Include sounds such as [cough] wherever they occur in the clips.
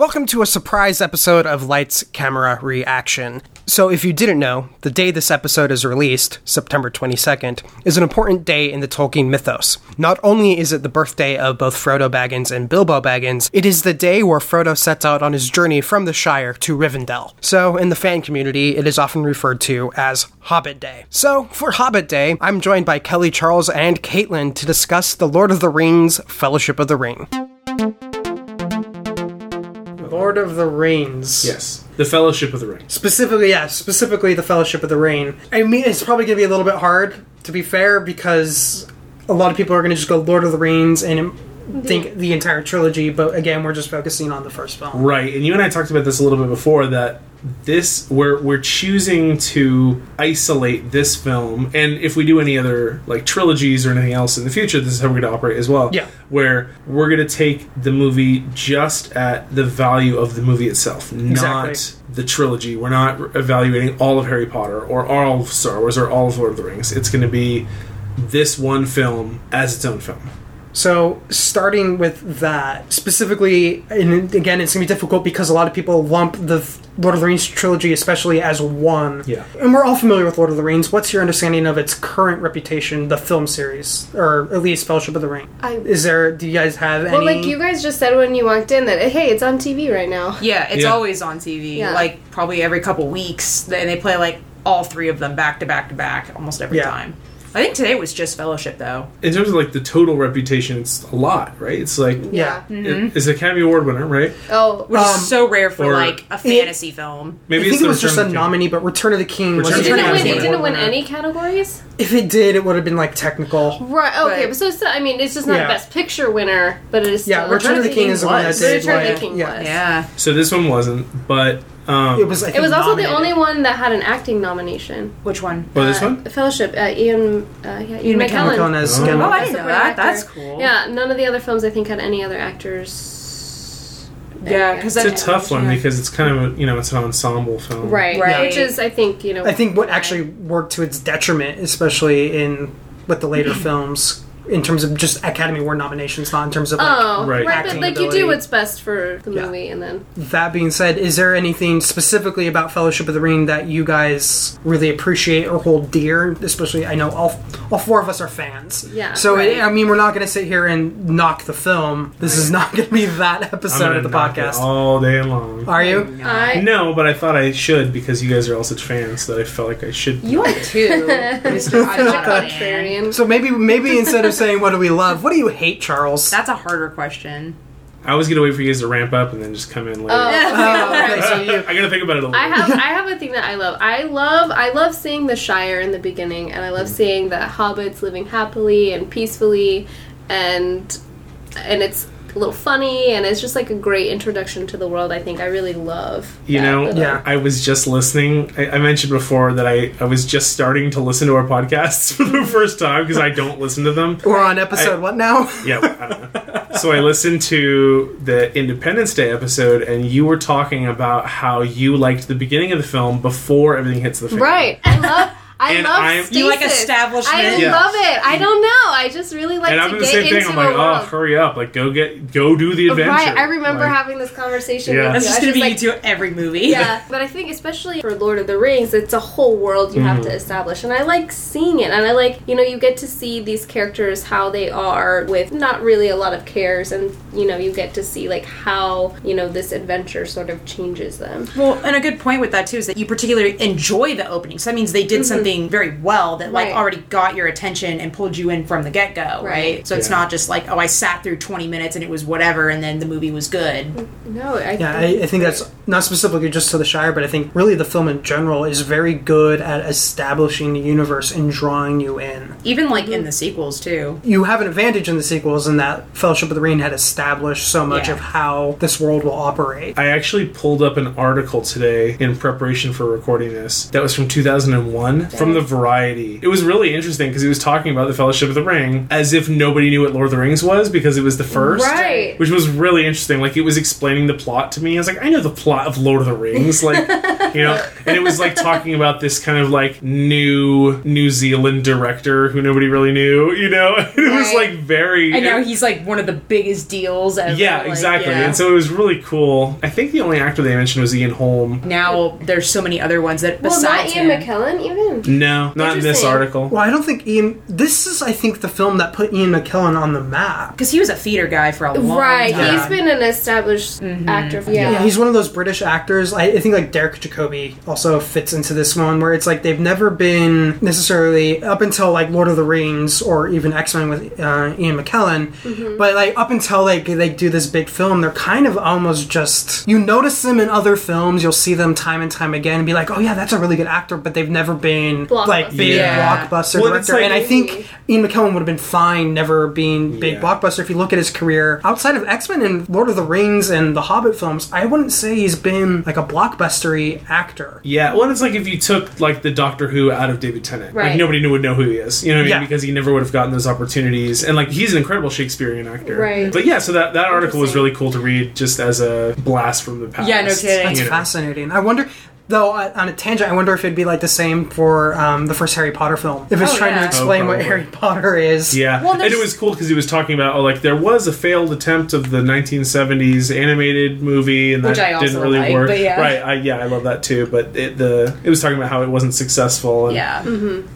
Welcome to a surprise episode of Lights Camera Reaction. So, if you didn't know, the day this episode is released, September 22nd, is an important day in the Tolkien mythos. Not only is it the birthday of both Frodo Baggins and Bilbo Baggins, it is the day where Frodo sets out on his journey from the Shire to Rivendell. So, in the fan community, it is often referred to as Hobbit Day. So, for Hobbit Day, I'm joined by Kelly Charles and Caitlin to discuss The Lord of the Rings Fellowship of the Ring. Lord of the Rings. Yes, the Fellowship of the Ring. Specifically, yeah, specifically the Fellowship of the Ring. I mean, it's probably going to be a little bit hard, to be fair, because a lot of people are going to just go Lord of the Rings and think the entire trilogy, but again, we're just focusing on the first film. Right, and you and I talked about this a little bit before that this we're we're choosing to isolate this film, and if we do any other like trilogies or anything else in the future, this is how we're going to operate as well. Yeah. where we're going to take the movie just at the value of the movie itself, not the trilogy. We're not evaluating all of Harry Potter or all of Star Wars or all of Lord of the Rings. It's going to be this one film as its own film. So, starting with that, specifically, and again, it's going to be difficult because a lot of people lump the Lord of the Rings trilogy, especially, as one. Yeah. And we're all familiar with Lord of the Rings. What's your understanding of its current reputation, the film series, or at least Fellowship of the Ring? I- Is there, do you guys have any? Well, like you guys just said when you walked in that uh, hey, it's on TV right now. Yeah, it's Yeah. always on TV. Yeah. Like probably every couple weeks, and they play like all three of them back to back to back almost every Yeah. time. I think today was just Fellowship though. In terms of like the total reputation, it's a lot, right? It's like Yeah. it- it's an Academy Award winner, right? Oh, Which Um, is so rare for or- like a fantasy film. Maybe I think it's it the was just a Return of the King. nominee, but Return of the King was Return an of didn't King it Academy win? It didn't win any categories. If it did, it would have been like technical. Right. Okay, But- but so it's still, I mean, it's just not Yeah. Best Picture winner, but it is. Still, Yeah, Return of the King is the one that did. Return of the King yeah. was. Yeah. So this one wasn't, but um, It was. I It was also the only one that had an acting nomination. Which one? Oh, this Uh, one? Fellowship. Uh, Ian. Uh, yeah, Ian, Ian McKellen. McKellen as Oh. Oh, I didn't know supporting that. That's cool. Yeah, none of the other films I think had any other actors. Yeah, because it's a tough one because it's kind of a, you know it's an ensemble film, Right, Right. which is I think you know. I think what actually worked to its detriment, especially in with the later [clears throat] films, in terms of just Academy Award nominations, not in terms of like. Oh, Right. right, but acting like you do what's best for the Yeah. movie, and then That being said, is there anything specifically about Fellowship of the Ring that you guys really appreciate or hold dear? Especially, I know all all four of us are fans. Yeah, So right. I mean, we're not going to sit here and knock the film. This is not going to be that episode of the knock it podcast. all day long. Are you? I No, but I thought I should because you guys are all such fans that I felt like I should. You are too. [laughs] Mr. I'm not [laughs] a fan. contrarian. So maybe maybe instead of saying what do we love, what do you hate, Charles? That's a harder question. I was gonna wait for you guys to ramp up and then just come in later. Oh. Okay, so [laughs] you. [laughs] I gotta think about it a little. I have I [laughs] have a thing that I love. I love I love seeing the Shire in the beginning, and I Mm. love seeing the hobbits living happily and peacefully, and and it's a little funny, and it's just like a great introduction to the world. I think I really love. You know, little- Yeah. I was just listening. I, I mentioned before that I, I was just starting to listen to our podcasts [laughs] for the first time because I don't listen to them. We're on episode I- what now? Yeah, I don't know. So I listened to the Independence Day episode, and you were talking about how you liked the beginning of the film before everything hits the fan. Right. I love. I And love I'm- stasis. You like establishment? I Yeah. love it. I don't know. I just really like And I'm in the same thing. I'm like, oh, world. hurry up! Like, go get, go do the adventure. Right, I remember Like, having this conversation Yeah. with That's you. just gonna was be like, you to every movie. yeah, [laughs] but I think especially for Lord of the Rings, it's a whole world you Mm-hmm. have to establish, and I like seeing it, and I like you know you get to see these characters how they are with not really a lot of cares, and you know you get to see like how you know this adventure sort of changes them. Well, and a good point with that too is that you particularly enjoy the opening. So that means they did something very well that like. Right. already got your attention and pulled you in from the get go, right. Right. So it's not just like oh I sat through twenty minutes and it was whatever and then the movie was good. No, I Yeah, I, I think that's not specifically just to the Shire, but I think really the film in general is very good at establishing the universe and drawing you in. Even like Mm-hmm. in the sequels too. You have an advantage in the sequels in that Fellowship of the Ring had established so much Yeah. of how this world will operate. I actually pulled up an article today in preparation for recording this that was from 2001 from the Variety. It was really interesting because he was talking about the Fellowship of the Ring as if nobody knew what Lord of the Rings was because it was the first, Right. Which was really interesting. Like it was explaining the plot to me. I was like, I know the plot of Lord of the Rings, like [laughs] you know, and it was like talking about this kind of like new New Zealand director who nobody really knew. You know, [laughs] it was like very. And now he's like one of the biggest deals ever. yeah, like, exactly. yeah. And so it was really cool. I think the only actor they mentioned was Ian Holm. now there's so many other ones that Well, not besides Ian him. McKellen even. No, not in this article. Well, I don't think Ian. This is, I think, the film that put Ian McKellen on the map. because he was a theater guy for a long Right, time. Yeah. he's been an established mm-hmm. actor. Yeah. Yeah, he's one of those British actors. I, I think like Derek Jacobi also fits into this one, where it's like they've never been necessarily up until like Lord of the Rings or even X Men with uh, Ian McKellen, but like up until like they do this big film, they're kind of almost just you notice them in other films. You'll see them time and time again, and be like, oh yeah, that's a really good actor, but they've never been like big Yeah. blockbuster Well, director. like- and I think Ian McKellen would have been fine never being big Yeah. blockbuster. If you look at his career outside of X Men and Lord of the Rings and the Hobbit films, I wouldn't say he's been like a blockbustery actor. Yeah, well, it's like if you took like the Doctor Who out of David Tennant, like nobody knew would know who he is. You know what I mean? Yeah. Because he never would have gotten those opportunities, and like he's an incredible Shakespearean actor. Right. But yeah, so that that article was really cool to read, just as a blast from the past. Yeah, no kidding. That's you know. fascinating. I wonder. Though uh, on a tangent, I wonder if it'd be like the same for um, the first Harry Potter film. If it's Oh, trying yeah. to Oh, explain what probably. Harry Potter is. Yeah, Well, and there's- it was cool because he was talking about oh, like there was a failed attempt of the 1970s animated movie, and Which that I also didn't really like, work. but yeah. Right? I, yeah, I love that too. But it, the it was talking about how it wasn't successful. And Yeah.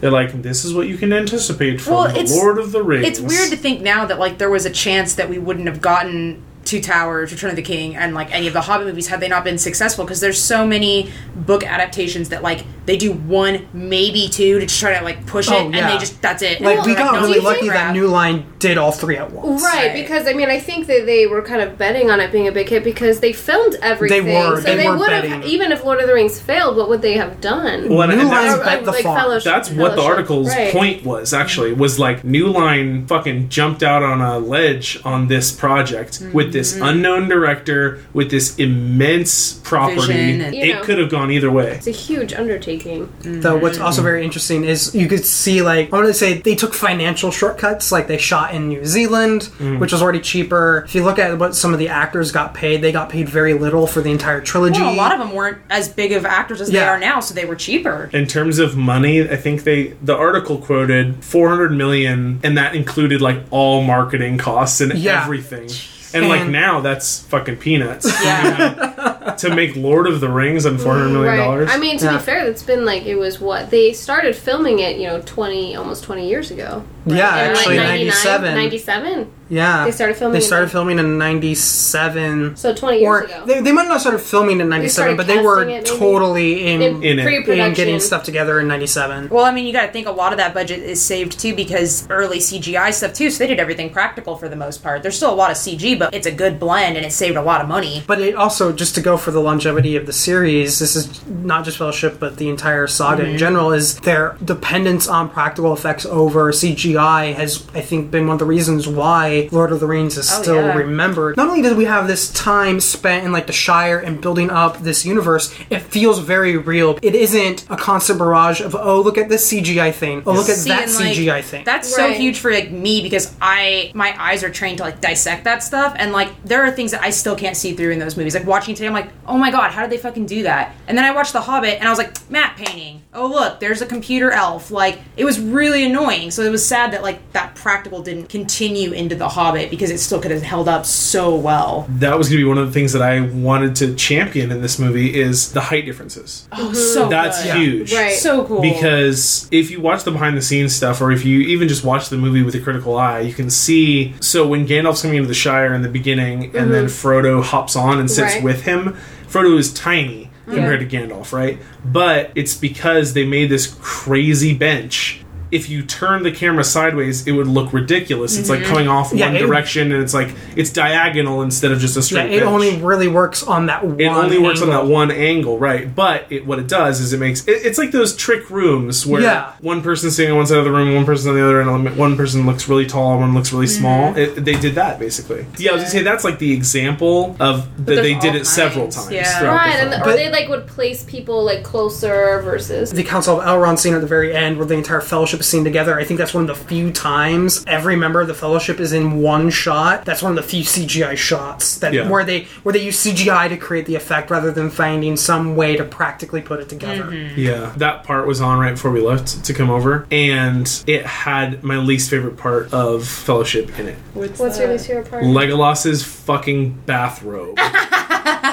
they're like, this is what you can anticipate from Well, the it's- Lord of the Rings. It's weird to think now that like there was a chance that we wouldn't have gotten Two Towers, Return of the King, and like any of the Hobbit movies had they not been successful. Because there's so many book adaptations that like they do one, maybe two, to try to like push oh, it, Oh, and they just that's it. Like Well, we like, got no, really lucky that New Line did all three at once. Right, Right. because I mean, I think that they were kind of betting on it being a big hit because they filmed everything. They were, so they they, would have, even if Lord of the Rings failed, what would they have done? Well, New Line that's- bet the like farm. Fellowship- That's what the article's Right. point was actually was like New Line fucking jumped out on a ledge on this project mm. with this Mm-hmm. unknown director with this immense property. Vision and- You it know. could have gone either way. It's a huge undertaking. Though what's also very interesting is you could see like I want to say they took financial shortcuts. Like they shot in New Zealand, Mm. which was already cheaper. If you look at what some of the actors got paid, they got paid very little for the entire trilogy. Well, a lot of them weren't as big of actors as they Yeah. are now, so they were cheaper. In terms of money, I think they the article quoted 400 million and that included like all marketing costs and Yeah. everything. And like now that's fucking peanuts. Yeah. [laughs] to make Lord of the Rings on 400 million dollars. I mean, to Yeah. be fair, that's been like it was what they started filming it. You know, twenty almost twenty years ago. yeah, In, actually like, 97. 97? Yeah. They started filming They in started nine- filming in 97. So twenty years Or ago. they, they might not have started filming in 97, started but they were it, totally in, in, in it. pre-production. in getting stuff together in 97. Well, I mean, you got to think a lot of that budget is saved too because early CGI stuff too. So they did everything practical for the most part. There's still a lot of CG, but it's a good blend and it saved a lot of money. But it also, just to go for the longevity of the series, this is not just Fellowship, but the entire saga Mm-hmm. in general, is their dependence on practical effects over CGI has, I think, been one of the reasons why Lord of the Rings is Oh, still yeah. remembered. Not only do we have this time spent in like the Shire and building up this universe, it feels very real. It isn't a constant barrage of, oh, look at this CGI thing. Oh, look at See, that and, like, CGI thing. That's so huge for like me because I my eyes are trained to like dissect that stuff and like there are things that I still can't see through in those movies. Like watching today, I'm like, oh my god, how did they fucking do that? And then I watched The Hobbit and I was like, matte painting. Oh look, there's a computer elf. Like it was really annoying. So it was sad that like that practical didn't continue into The Hobbit because it still could have held up so well. that was going to be one of the things that I wanted to champion in this movie is the height differences. Oh, so mhm. That's good. huge. Right. So cool. Because if you watch the behind the scenes stuff, or if you even just watch the movie with a critical eye, you can see. So when Gandalf's coming into the Shire in the beginning, and mm-hmm. then Frodo hops on and sits Right. with him, Frodo is tiny mm-hmm. compared to Gandalf, right? But it's because they made this crazy bench if you turn the camera sideways, it would look ridiculous. It's like coming off Yeah, one it- direction, and it's like it's diagonal instead of just a Yeah, straight. it pitch. only really works on that one. It only works on angle. that one angle, right? But it, what it does is it makes it, it's like those trick rooms where Yeah. one person's sitting on one side of the room, one person on the other, and one person looks really tall, one looks really small. Mm-hmm. It, they did that basically. Yeah, I was gonna say that's like the example of that they did all it several times. yeah. throughout the Right, film. and or But- they like would place people like closer versus. the Council of Elrond scene at the very end, where the entire Fellowship is seen together. I think that's one of the few times every member of the Fellowship is in one shot. That's one of the few CGI shots that Yeah. where they where they use CGI to create the effect rather than finding some way to practically put it together. Mm-hmm. Yeah, that part was on right before we left to come over, and it had my least favorite part of Fellowship in it. What's your least favorite part? Legolas's fucking bathrobe. [laughs]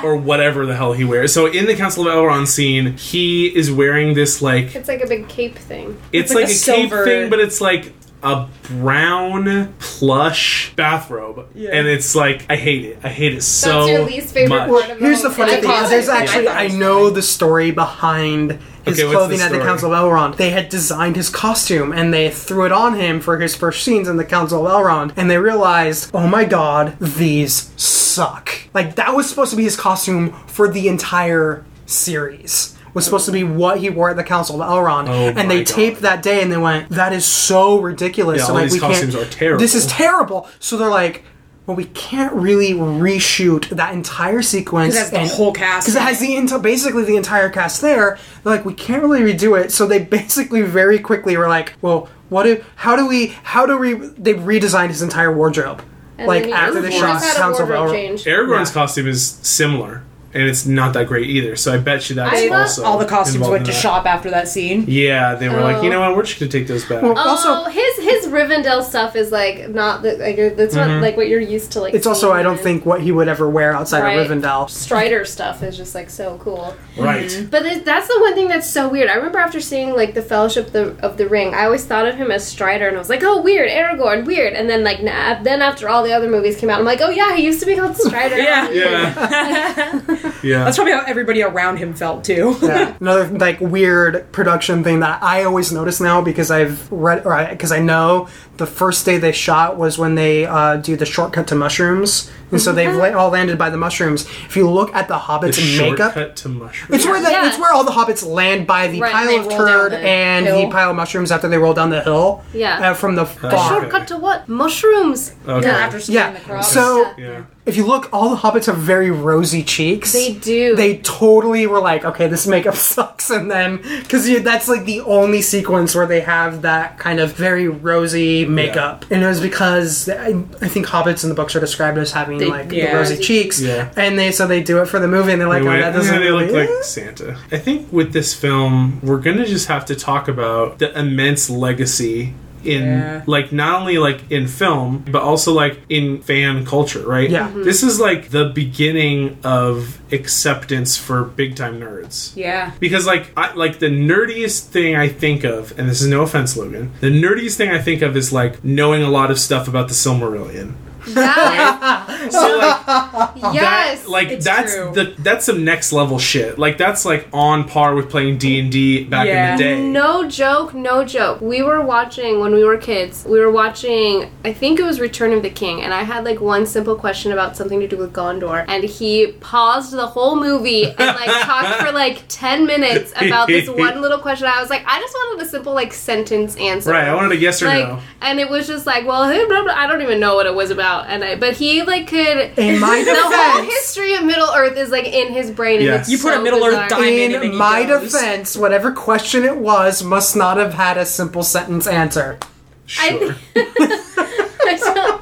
[laughs] or whatever the hell he wears. So in the Council of Elrond scene, he is wearing this like It's like a big cape thing. it's, like like, a a, cape thing, but it's like a brown plush bathrobe, and it's like I hate it. I hate it so That's your least favorite much. part of the Here's the funny thing. thing: is there's actually I I know the story behind his Okay, clothing the at the? Council of Elrond. They had designed his costume and they threw it on him for his first scenes in the Council of Elrond, and they realized, oh my god, these suck. Like that was supposed to be his costume for the entire series. Was supposed to be what he wore at the Council of Elrond, Oh and my they God. taped that day, and they went, "That is so ridiculous." Yeah, and all like these we costumes can't. are terrible. This is terrible. So they're like, well, we can't really reshoot that entire sequence. 'Cause it has the whole cast Because it has the enti- basically the entire cast there. They're like, we can't really redo it. So they [laughs] basically very quickly were like, well, what do? How do we? How do we? They redesigned his entire wardrobe. And like after the he shot, just had a Council of change. Aragorn's Yeah. costume is similar, and it's not that great either. So I bet you that's I also All the costumes went to that. shop after that scene. Yeah, they were like, Oh. you know what, we're just gonna take those back. Well, Oh, also, his his Rivendell stuff is like not the, like that's not mm-hmm. like what you're used to. Like it's also seeing I don't in- think what he would ever wear outside Right. of Rivendell. Strider stuff is just like so cool. right. Mm-hmm. But th- that's the one thing that's so weird. I remember after seeing like the Fellowship the, of the Ring, I always thought of him as Strider, and I was like, oh, weird, Aragorn, weird. And then like nah, then after all the other movies came out, I'm like, oh yeah, he used to be called Strider. [laughs] Yeah. [laughs] Yeah. [laughs] yeah. That's probably how everybody around him felt too. Yeah. [laughs] Another like weird production thing that I always notice now because I've read or because I know the first day they shot was when they uh, do the shortcut to mushrooms, and so they've la- all landed by the mushrooms. If you look at the hobbits' the makeup, to mushroom. it's where the, Yeah. it's where all the hobbits land by the Right, pile of roll turd the and the pile of mushrooms after they roll down the hill. Yeah. uh, from the A farm. shortcut to what? Mushrooms. Okay. Yeah, after Yeah. the crops. So Yeah. if you look, all the hobbits have very rosy cheeks. They do. They totally were like, okay, this makeup [laughs] sucks, and then because that's like the only sequence where they have that kind of very rosy makeup, and it was because I, I think hobbits in the books are described as having They- like the yeah. rosy Rosy cheeks, Yeah. and they so they do it for the movie, and they're like, They oh, that doesn't "Eh, they really look like Santa. I think with this film, we're gonna just have to talk about the immense legacy in Yeah. like not only like in film but also like in fan culture right Yeah. Mhm. this is like the beginning of acceptance for big time nerds yeah. because like I, like the nerdiest thing I think of, and this is no offense, Logan. The nerdiest thing I think of is like knowing a lot of stuff about the Silmarillion. Yes. So like [laughs] yes. that, like that's true. the that's some next level shit. Like that's like on par with playing D and D back Yeah. in the day. No joke, no joke. We were watching when we were kids. We were watching. I think it was Return of the King, and I had like one simple question about something to do with Gondor, and he paused the whole movie and like [laughs] talked for like ten minutes about this [laughs] one little question. I was like, I just wanted a simple like sentence answer. Right, I wanted a yes or like, no. and it was just like, well, hey, blah, blah, I don't even know what it was about, and I, but he like could. In [laughs] my defense, the whole defense- history of Middle Earth is like in his brain. And Yes. it's You put a so Middle Earth diamond in and In my goes. defense, whatever question it was must not have had a simple sentence answer. Sure. [laughs] I don't-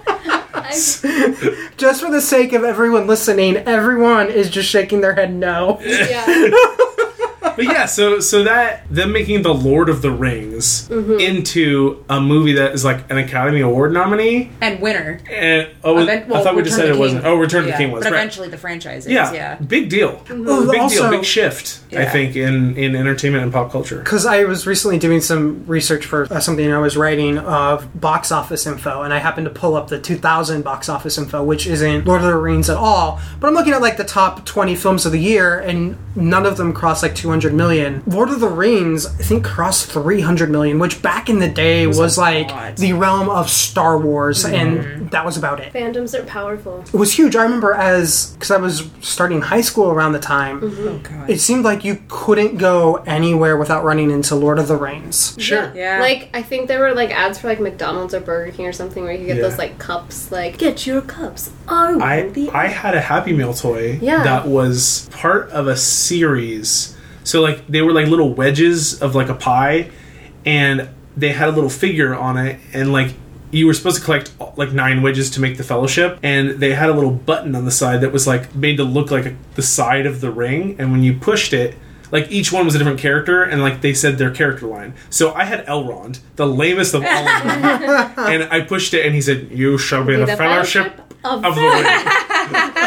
[laughs] Just for the sake of everyone listening, everyone is just shaking their head no. yeah. But yeah, so so that them making the Lord of the Rings Mm-hmm. into a movie that is like an Academy Award nominee. And winner. And oh, Event- I well, thought we just said it the wasn't. King. Oh, Return of Yeah, the King was But right. eventually the franchise is. Yeah, Yeah. big deal. Well, big also- deal, big shift. I think in in entertainment and pop culture. Because I was recently doing some research for uh, something I was writing of box office info, and I happened to pull up the 2000 box office info, which isn't Lord of the Rings at all. But I'm looking at like the top 20 films of the year, and none of them cross like 200 200 million. Lord of the Rings, I think, crossed 300 million, which back in the day was, a like lot. the realm of Star Wars, mm-hmm. and that was about it. Fandoms are powerful. It was huge. I remember as because I was starting high school around the time. Mm-hmm. Oh. It seemed like you couldn't go anywhere without running into Lord of the Rings. Sure. Yeah. Like I think there were like ads for like McDonald's or Burger King or something where you could get Yeah. those like cups, like get your cups. Are I I had a Happy Meal toy Yeah. that was part of a series. So like they were like little wedges of like a pie, and they had a little figure on it, and like you were supposed to collect like nine wedges to make the fellowship, and they had a little button on the side that was like made to look like a, the side of the ring, and when you pushed it. Like each one was a different character, and like they said their character line. So I had Elrond, the lamest of all of them, [laughs] and I pushed it, and he said, "You shall be, Be the, the fellowship, fellowship of of the ring." [laughs] [laughs]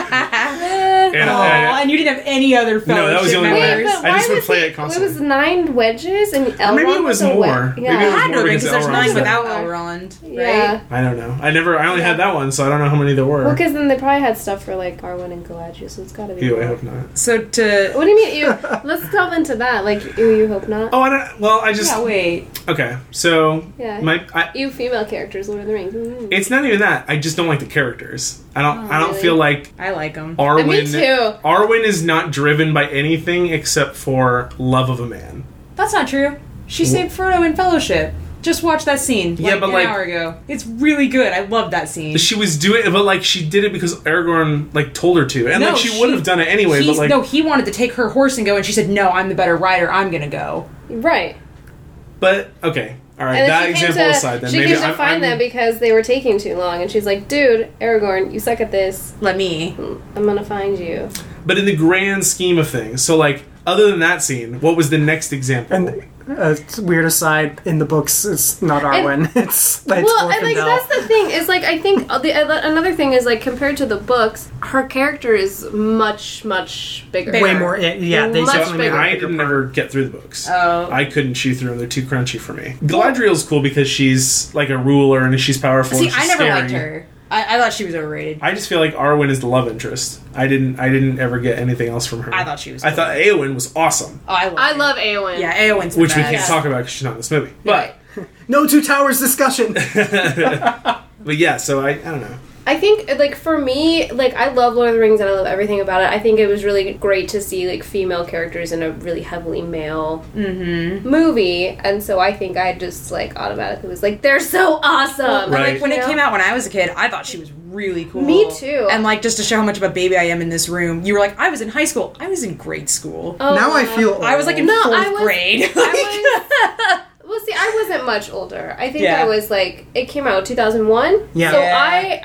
and, Oh, and you didn't have any other fellowship No, that was the only one I- members. but I why just would was play he- it constantly. It was nine wedges and Elrond maybe it was a more. wed- Maybe Yeah. it was had to more be because because there's Elrond nine was without there. Elrond. Yeah. Right? I don't know. I never. I only had that one, so I don't know how many there were. Well, because then they probably had stuff for like Arwen and Galadriel, so it's got to be. Ew, I more. hope not. So to What do you mean? You let's delve into that. Like, ew, you hope not. Oh, I don't. Well, I just. yeah, wait. Okay, so Yeah. my. I, You female characters, Lord of the Rings. Mm. it's not even that. I just don't like the characters. I don't. Oh, I don't really? feel like I like them. Arwen. Uh, me too. Arwen is not driven by anything except for love of a man. That's not true. She saved Frodo in Fellowship. Just watch that scene. Yeah, like, but, an like- hour ago. It's really good. I love that scene. She was doing, but like she did it because Aragorn like told her to, and No, like she, would have done it anyway. But like, no, he wanted to take her horse and go, and she said, "No, I'm the better rider. I'm gonna go." Right. but okay, all right. And That then she came example to, aside, then she maybe came to I'm, find I'm- them because they were taking too long, and she's like, "Dude, Aragorn, you suck at this. Let me. I'm gonna find you." But in the grand scheme of things, so like other than that scene, what was the next example? And uh, weird aside, in the books, it's not Arwen. [laughs] it's it's well, and like Glorfindel. that's the thing is like I think uh, the, uh, another thing is like compared to the books, her character is much much bigger. Bigger. way more. Yeah, they Much definitely bigger. made a I didn't ever get through the books. Oh. I couldn't chew through them; they're too crunchy for me. Galadriel's cool because she's like a ruler and she's powerful. See, and she's I never scary. liked her. I, I thought she was overrated. I just feel like Arwen is the love interest. I didn't. I didn't ever get anything else from her. I thought she was I thought Eowyn was awesome, Oh, I love. I her. love Eowyn. Yeah, Eowyn's the which we best. can't talk about because she's not in this movie. But [laughs] No two towers discussion. [laughs] but yeah, so I I don't know. I think like for me, like I love Lord of the Rings and I love everything about it. I think it was really great to see like female characters in a really heavily male Mm-hmm. movie, and so I think I just like automatically was like, they're so awesome. And, like when You it know? came out when I was a kid, I thought she was really cool. Me too. And like just to show how much of a baby I am in this room, you were like, I was in high school. I was in grade school. Oh, now I wow. feel. I was like in No, fourth I was- grade. I [laughs] was. Well, see, I wasn't much older. I think Yeah. I was like it came out two thousand one. Yeah. So Yeah. I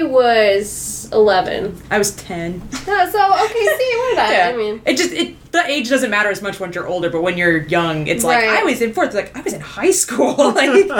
I was eleven. I was ten. Yeah, so okay, see, what did I? I mean, it just it the age doesn't matter as much when you're older, but when you're young, it's like Right. I was in fourth. Like I was in high school. [laughs] like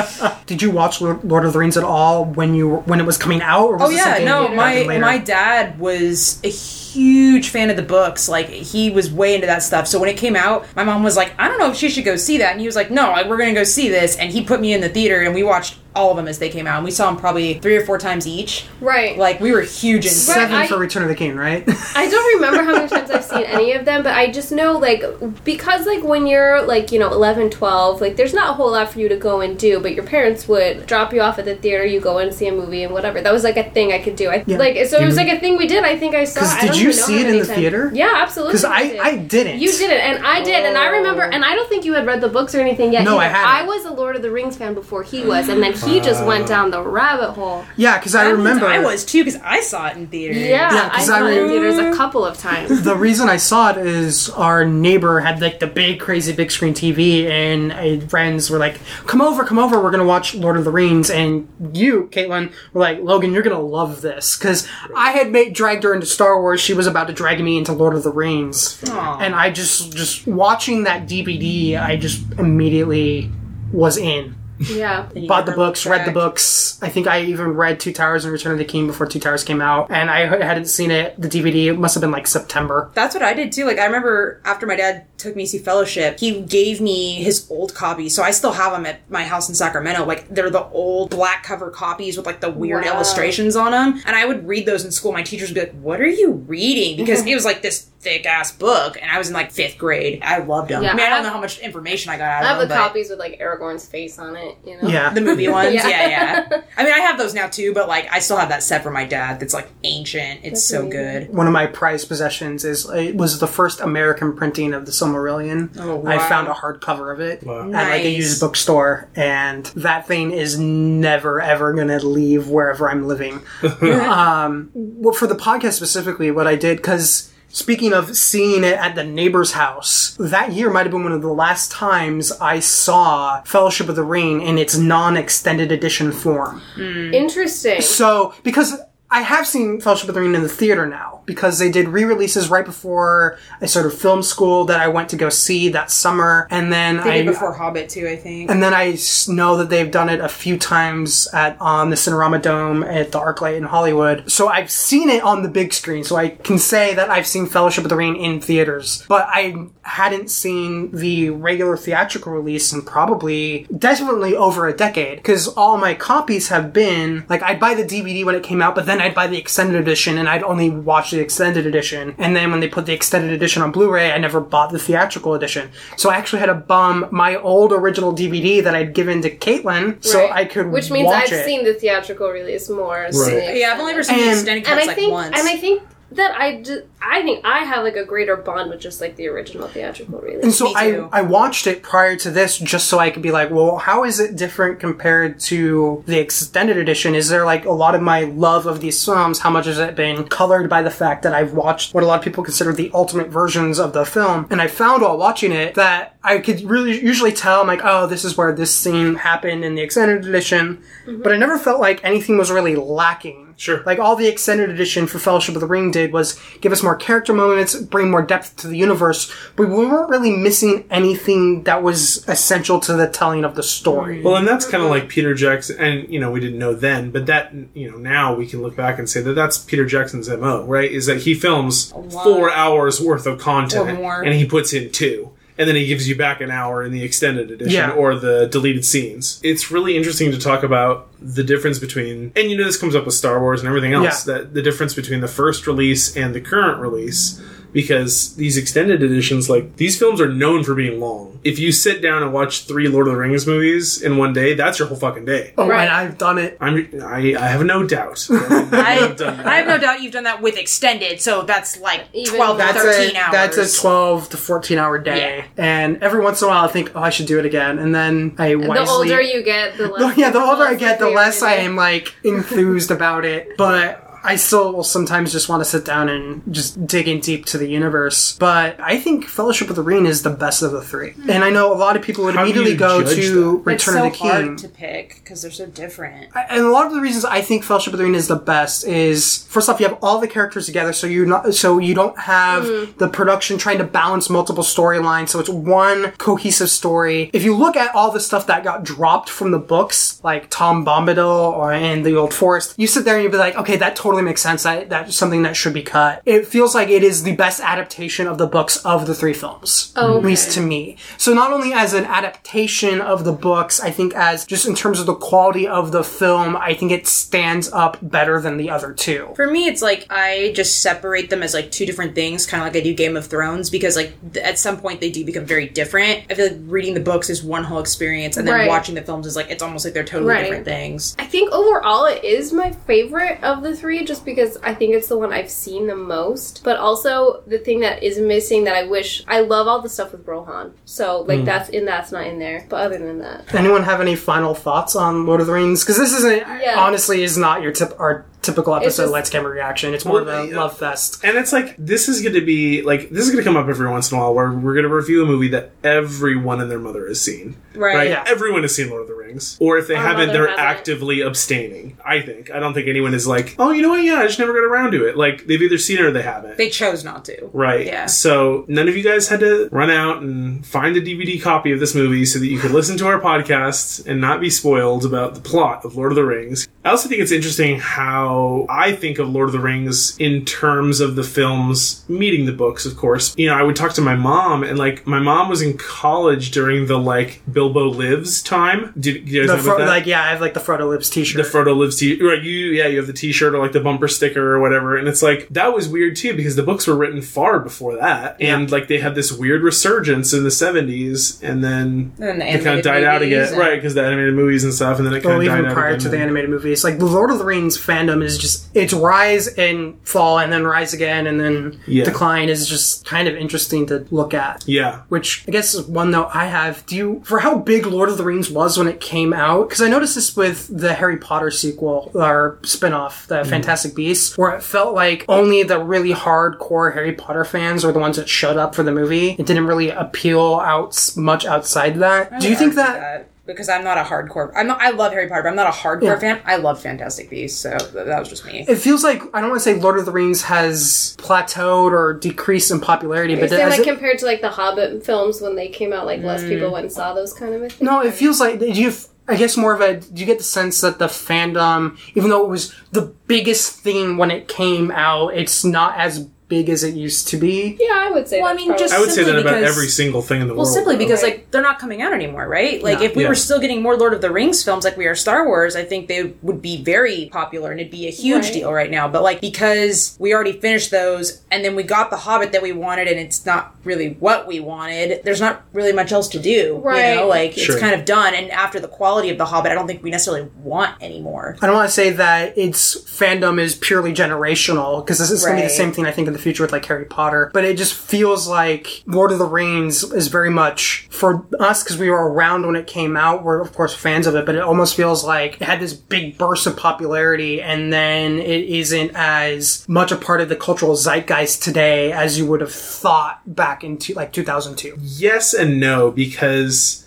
[laughs] Did you watch Lord Lord of the Rings at all when you when it was coming out? Or was oh yeah, no, my my dad was a huge fan of the books. Like he was way into that stuff. So when it came out, my mom was like, I don't know if she should go see that, and he was like, No, we're gonna go see this. And he put me in the theater, and we watched all of them as they came out, and we saw them probably three or four times each. right. Like we were huge in. seven I- for Return of the King, right? I don't remember how many times I've seen [laughs] any of them, but I just know like because like when you're like, you know, 11, 12, like there's not a whole lot for you to go and do, but your parents would drop you off at the theater, you go and see a movie and whatever. That was like a thing I could do. I Yeah. like so it was like a thing we did. I think I saw I did don't you see it in the times. theater? Yeah, absolutely. Because I did. I didn't. You did it, and I did, and I oh. remember, Oh. and I don't think you had read the books or anything yet. No, I hadn't. I was a Lord of the Rings fan before he was, and then he just went down the rabbit hole. Yeah, because I remember. I was too because I saw it in theaters. Yeah, Yeah, I saw I it in theaters a couple of times. the reason I saw it is our neighbor had like the big crazy big screen TV and uh, friends were like, "Come over, come over, we're gonna watch Lord of the Rings." And you, Caitlin, were like, "Logan, you're gonna love this," because I had made dragged her into Star Wars. She was about to drag me into Lord of the Rings, Aw. and I just just watching that DVD, I just immediately was in. Yeah. [laughs] Bought the books, read the books. I think I even read Two Towers and Return of the King before Two Towers came out, and I hadn't seen it. The DVD it must have been like September. That's what I did too. Like I remember after my dad took me to see Fellowship, he gave me his old copy, so I still have them at my house in Sacramento. Like they're the old black cover copies with like the weird Wow. illustrations on them, and I would read those in school. My teachers would be like, "What are you reading?" [laughs] Because it was like this thick ass book, and I was in like fifth grade. I loved them. Yeah, I mean, I I don't have- know how much information I got out of it. I have of the them. but- copies with like Aragorn's face on it, you know? Yeah. The movie ones, [laughs] Yeah. yeah. yeah, I mean, I have those now too, but like, I still have that set for my dad. That's like ancient. It's That's so amazing. good. One of my prized possessions is it was the first American printing of the Silmarillion. Oh, wow. I found a hardcover of it Wow. at like a used bookstore, and that thing is never ever going to leave wherever I'm living. [laughs] um, well, for the podcast specifically, what I did because. Speaking of seeing it at the neighbor's house, that year might have been one of the last times I saw Fellowship of the Ring in its non-extended edition form. Hmm. Interesting. So, because I have seen Fellowship of the Ring in the theater now, because they did re-releases right before I started film school that I went to go see that summer, and then They I did before Hobbit too, I think. and then I know that they've done it a few times at on the Cinerama Dome at the ArcLight in Hollywood. So I've seen it on the big screen, so I can say that I've seen Fellowship of the Ring in theaters. But I hadn't seen the regular theatrical release in probably definitely over a decade because all my copies have been like I'd buy the DVD when it came out, but then I'd buy the extended edition and I'd only watch the extended edition. And then when they put the extended edition on Blu-ray, I never bought the theatrical edition. So I actually had to bum my old original DVD that I'd given to Caitlin so I could watch the colour. Which means I've it. seen the theatrical release more. Right. the yeah, I've only ever seen And- the extended cuts and I like think, once. and I think that I just, I think I have like a greater bond with just like the original theatrical release. And so Me I, too. I watched it prior to this just so I could be like, well, how is it different compared to the extended edition? Is there like a lot of my love of these films? How much has it been colored by the fact that I've watched what a lot of people consider the ultimate versions of the film? And I found while watching it that I could really usually tell, I'm like, oh, this is where this scene happened in the extended edition. Mm-hmm. But I never felt like anything was really lacking. Sure. Like all the extended edition for Fellowship of the Ring did was give us more character moments, bring more depth to the universe, but we weren't really missing anything that was essential to the telling of the story. Well, and that's kind of like Peter Jackson, and you know we didn't know then, but that you know now we can look back and say that that's Peter Jackson's mo, right? Is that he films four hours worth of content and he puts in two. And then he gives you back an hour in the extended edition Yeah. or the deleted scenes. It's really interesting to talk about the difference between, and you know, this comes up with Star Wars and everything else, Yeah. that the difference between the first release and the current release because these extended editions like these films are known for being long if you sit down and watch three lord of the rings movies in one day that's your whole fucking day oh, Right. and I've done it. I'm, I, I have no doubt I, I've done that. I have no doubt you've done that with extended, so that's like Even- 12 to That's 13 a hours. that's a twelve to fourteen hour day, and every once in a while I think, oh, I should do it again, and then I wisely. the older you get, the [laughs] No, less. yeah, the older I get, the less I am like enthused about it. But I still will sometimes just want to sit down and just dig in deep to the universe. But I think Fellowship of the Ring is the best of the three. Hmm. And I know a lot of people would How immediately go judge to that? it's Return so of the King. hard to pick because they're so different. and a lot of the reasons I think Fellowship of the Ring is the best is first off, you have all the characters together, so you're not, so you don't have hmm. the production trying to balance multiple storylines, so it's one cohesive story. If you look at all the stuff that got dropped from the books, like Tom Bombadil or in the Old Forest, you sit there and you'd be like, okay, that totally makes sense. That that's something that should be cut. It feels like it is the best adaptation of the books of the three films, at Okay. least to me. So not only as an adaptation of the books, I think as just in terms of the quality of the film, I think it stands up better than the other two. For me, it's like I just separate them as like two different things, kind of like I do Game of Thrones, because like th- at some point they do become very different. I feel like reading the books is one whole experience, and then Right. watching the films is like it's almost like they're totally Right. different things. I think overall it is my favorite of the three just because I think it's the one I've seen the most. But also the thing that is missing that I wish I love all the stuff with Rohan. So like hmm. that's in that's not in there. But other than that. Anyone have any final thoughts on Lord of the Rings? Because this isn't Yeah. honestly is not your tip our typical episode just- Lights Camera Reaction. It's more Well, of a yeah. love fest. And it's like this is going to be like this is going to come up every once in a while where we're going to review a movie that everyone and their mother has seen. Right. Yeah. Everyone has seen Lord of the Rings, or if they Our haven't, they're hasn't. actively abstaining. I think. I don't think anyone is like, oh, you know what? Yeah, I just never got around to it. Like they've either seen it or they haven't. They chose not to. Right. Yeah. So none of you guys had to run out and find a DVD copy of this movie so that you could listen to our podcast and not be spoiled about the plot of Lord of the Rings. I also think it's interesting how I think of Lord of the Rings in terms of the films meeting the books, of course. You know, I would talk to my mom and like my mom was in college during the like Bilbo Lives time. Did you guys The know Fro- about that? like yeah, I have like the Frodo Lives T-shirt. the Frodo lives t shirt. right you yeah you have the t-shirt or like the bumper sticker or whatever and it's like that was weird too because the books were written far before that and like they had this weird resurgence in the 70s and then And the it kind of died out again and- right because the animated movies and stuff and then it kind well, of died even out prior again to the animated animated movies, like the Lord of the Rings fandom is just its rise and fall, and then rise again, and then Yeah. decline is just kind of interesting to look at. yeah Which I guess is one note I have. Do you for how big Lord of the Rings was when it came out? Because I noticed this with the Harry Potter sequel or spin-off, the Mm. Fantastic Beasts, where it felt like only the really hardcore Harry Potter fans were the ones that showed up for the movie. It didn't really appeal out much outside that. Do you think argue that? Because I'm not a hardcore. I'm not, I love Harry Potter, but I'm not a hardcore Yeah. fan. I love Fantastic Beasts, so th- that was just me. It feels like I don't want to say Lord of the Rings has plateaued or decreased in popularity, You're but saying like it- compared to like the Hobbit films when they came out, like less Mm. people went and saw those kind of a thing. No, it feels like do you. I guess more of a. Do you get the sense that the fandom, even though it was the biggest thing when it came out, it's not as big as it used to be? Yeah, I would say. Well, I mean, probably- just- I would say that Simply about every single thing in the Well, world Well, simply though. because Right. like they're not coming out anymore, right? Like No. if we Yeah. were still getting more Lord of the Rings films like we are Star Wars, I think they would be very popular and it'd be a huge Right. deal right now. But like because we already finished those and then we got the Hobbit that we wanted and it's not really what we wanted, there's not really much else to do. Right. You know, like Sure. it's kind of done. And after the quality of the Hobbit, I don't think we necessarily want anymore. I don't want to say that its fandom is purely generational because this is going to be the same thing I think in the future with like Harry Potter. But it just feels like Lord of the Rings is very much for us because we were around when it came out. We're of course fans of it, but it almost feels like it had this big burst of popularity, and then it isn't as much a part of the cultural zeitgeist today as you would have thought back into like 2002. yes and no because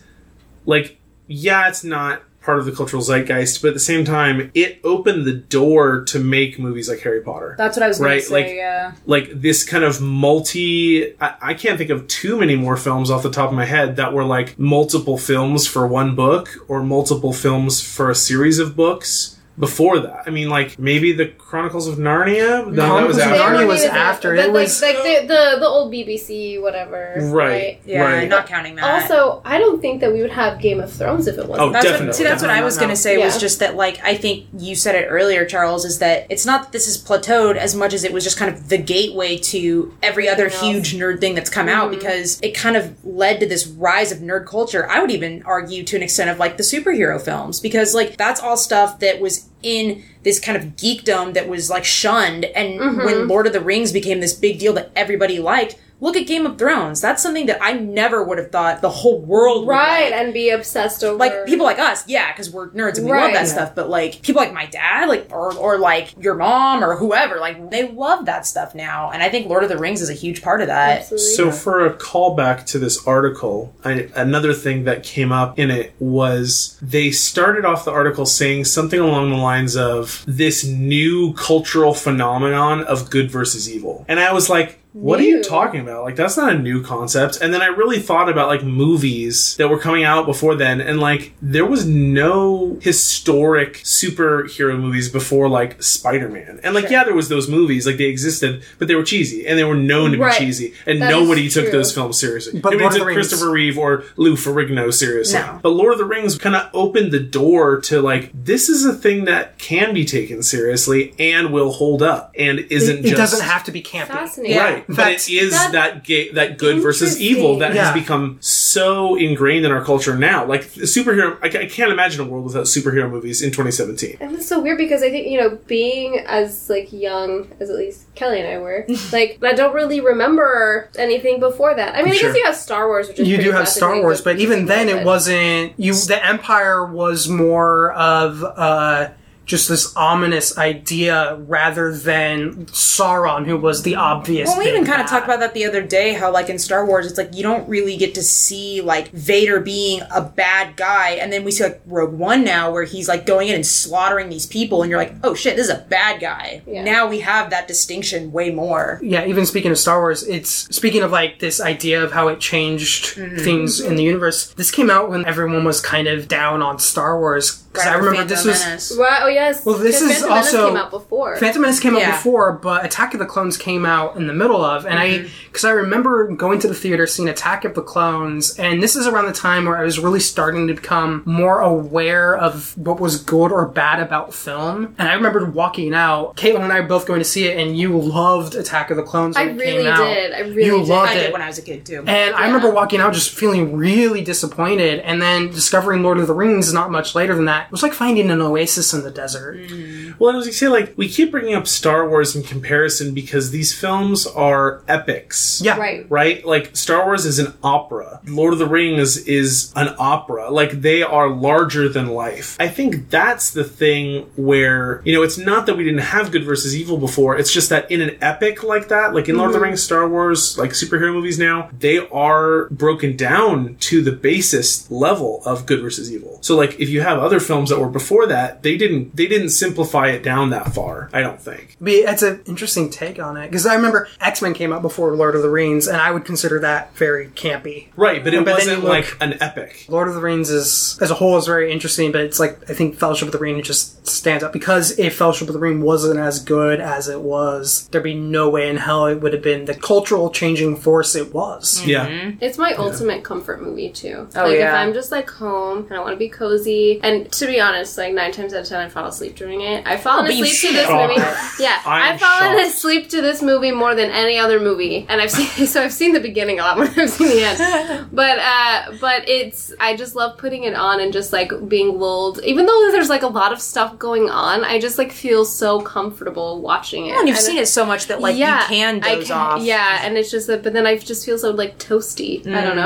like yeah it's not part of the cultural zeitgeist but at the same time it opened the door to make movies like harry potter That's what I was Right, say. like- yeah. like this kind of multi I, I can't think of too many more films off the top of my head that were like multiple films for one book or multiple films for a series of books before that i mean like maybe the chronicles of narnia no, that was after Narnia was after. but, It like, was- like the, the the old BBC whatever. Right. Yeah, Right. not counting that. Also, I don't think that we would have Game of Thrones if it wasn't. Oh, That's Definitely. What, see, that's what I was gonna say no. was just that, like, I think you said it earlier, Charles, is that it's not that this is plateaued as much as it was just kind of the gateway to every other huge nerd thing that's come out mm-hmm. because it kind of led to this rise of nerd culture. I would even argue to an extent of like the superhero films because, like, that's all stuff that was in this kind of geekdom that was like shunned. And when mm-hmm. Lord of the Rings became this big deal that everybody liked, look at Game of Thrones. That's something that I never would have thought the whole world would right, like and be obsessed over like people like us, yeah, because we're nerds and we love that Yeah. stuff. But like people like my dad, like or or like your mom or whoever, like they love that stuff now. And I think Lord of the Rings is a huge part of that. Absolutely. So, for a callback to this article, I, another thing that came up in it was they started off the article saying something along the lines of this new cultural phenomenon of good versus evil. And I was like, what are you talking about? Like, that's not a new concept. And then I really thought about like movies that were coming out before then, and like, there was no historic superhero movies before like Spider Man. And like, yeah, there was those movies, like, they existed, but they were cheesy, and they were known to be cheesy. And That nobody took true. those films seriously. But Nobody Lord took Christopher Reeve or Lou Ferrigno seriously. No. But Lord of the Rings kind of opened the door to like this is a thing that can be taken seriously and will hold up and isn't It, just it doesn't have to be campy. fascinating. Right, but That's- it is that's that ga- that good versus evil that Yeah. has become so ingrained in our culture now. Like the superhero, I, ca- I can't imagine a world without superhero movies in 2017. And it's so weird because I think, you know, being as like young as at least Kelly and I were, [laughs] like I don't really remember anything before that. I mean, Sure. I guess you have Star Wars, which is You pretty do have Star fascinating, Wars, but even then, it wasn't. You the Empire was more of uh, just this ominous idea rather than Sauron, who was the obvious. Well, we even kind of talked about that the other day. How like in Star Wars, it's like you don't really get to see like Vader being a bad guy, and then we see like Rogue One now, where he's like going in and slaughtering these people, and you're like, oh shit, this is a bad guy. Yeah. Now we have that distinction way more. yeah, even speaking of Star Wars, it's speaking of like this idea of how it changed mm-hmm. things in the universe. This came out when everyone was kind of down on Star Wars because I remember Phantom this was Menace. Right, oh yes. Well, this 'cause is Phantom Menace also- came out before. Phantom Menace came out Yeah. before, but Attack of the Clones came out in the middle of, and I mm-hmm. because I remember going to the theater, seeing Attack of the Clones, and this is around the time where I was really starting to become more aware of what was good or bad about film, and I remember walking out. Caitlin and I were both going to see it, and you loved Attack of the Clones. When I it really came out. did. I really you did. loved I it. did when I was a kid too. And I remember walking out just feeling really disappointed, and then discovering Lord of the Rings not much later than that. It was like finding an oasis in the desert. Mm. Well, as you say, like we keep bringing up Star Wars in comparison because these films are epics. Yeah. Right. Right? Like Star Wars is an opera. Lord of the Rings is an opera. Like they are larger than life. I think that's the thing where, you know, it's not that we didn't have good versus evil before. It's just that in an epic like that, like in Lord of the mm-hmm. Rings, Star Wars, like superhero movies now, they are broken down to the basis level of good versus evil. So like if you have other films that were before that, they didn't they didn't simplify it down that far, I don't think. But it's an interesting take on it because I remember X Men came out before Lord of the Rings, and I would consider that very campy. Right, but it But wasn't look- like an epic. Lord of the Rings is as a whole is very interesting, but it's like I think Fellowship of the Ring just stands out because if Fellowship of the Ring wasn't as good as it was, there'd be no way in hell it would have been the cultural changing force it was. Mm-hmm. Yeah. It's my ultimate comfort movie too. Oh, like if. I'm just like home and I want to be cozy, and to be honest, like nine times out of ten I fall asleep during it. I've fallen Oh, asleep to this movie. Yeah, [laughs] I'm I've fallen shocked. asleep to this movie more than any other movie, and I've seen [laughs] so I've seen the beginning a lot more than I've seen the end. [laughs] But uh, but it's I just love putting it on and just like being lulled. Even though there's like a lot of stuff going on, I just like feel so comfortable watching it. and you've And seen it so much that like you can I doze can- off. Yeah, and it's just that, but then I just feel so like toasty. I don't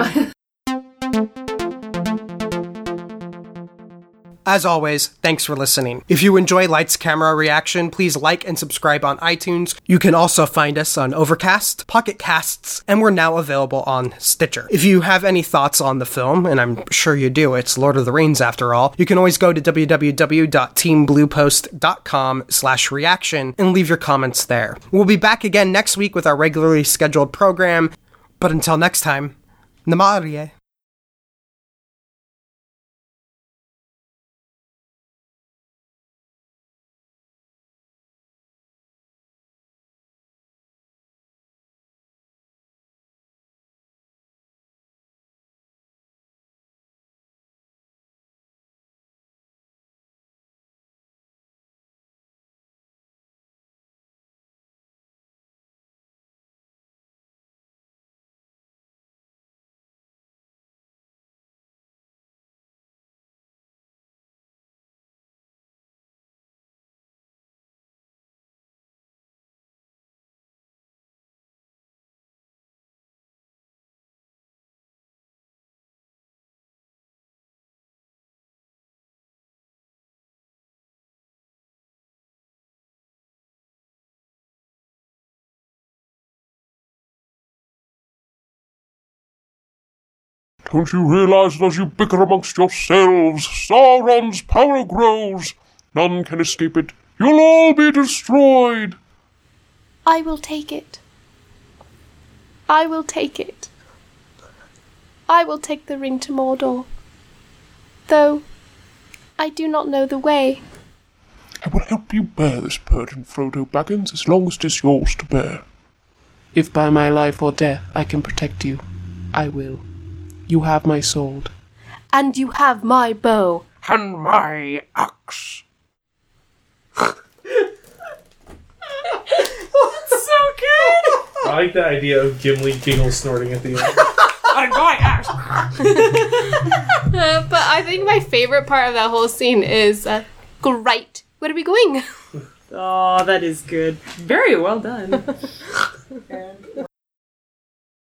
know. As always, thanks for listening. If you enjoy Lights Camera Reaction, please like and subscribe on iTunes. You can also find us on Overcast, Pocket Casts, and we're now available on Stitcher. If you have any thoughts on the film, and I'm sure you do, it's Lord of the Rings after all, you can always go to www.teambluepost.com slash reaction and leave your comments there. We'll be back again next week with our regularly scheduled program, but until next time, Namarie. Don't you realize that as you bicker amongst yourselves, Sauron's power grows? None can escape it. You'll all be destroyed. I will take it. I will take it. I will take the ring to Mordor. Though I do not know the way. I will help you bear this burden, Frodo Baggins, as long as it is yours to bear. If by my life or death I can protect you, I will. You have my sword. And you have my bow. And my axe. That's so good! I like the idea of Gimli giggle snorting at the end. [laughs] And my axe. Uh, [laughs] but I think my favorite part of that whole scene is uh, great. Where are we going? [laughs] Oh, that is good. Very well done.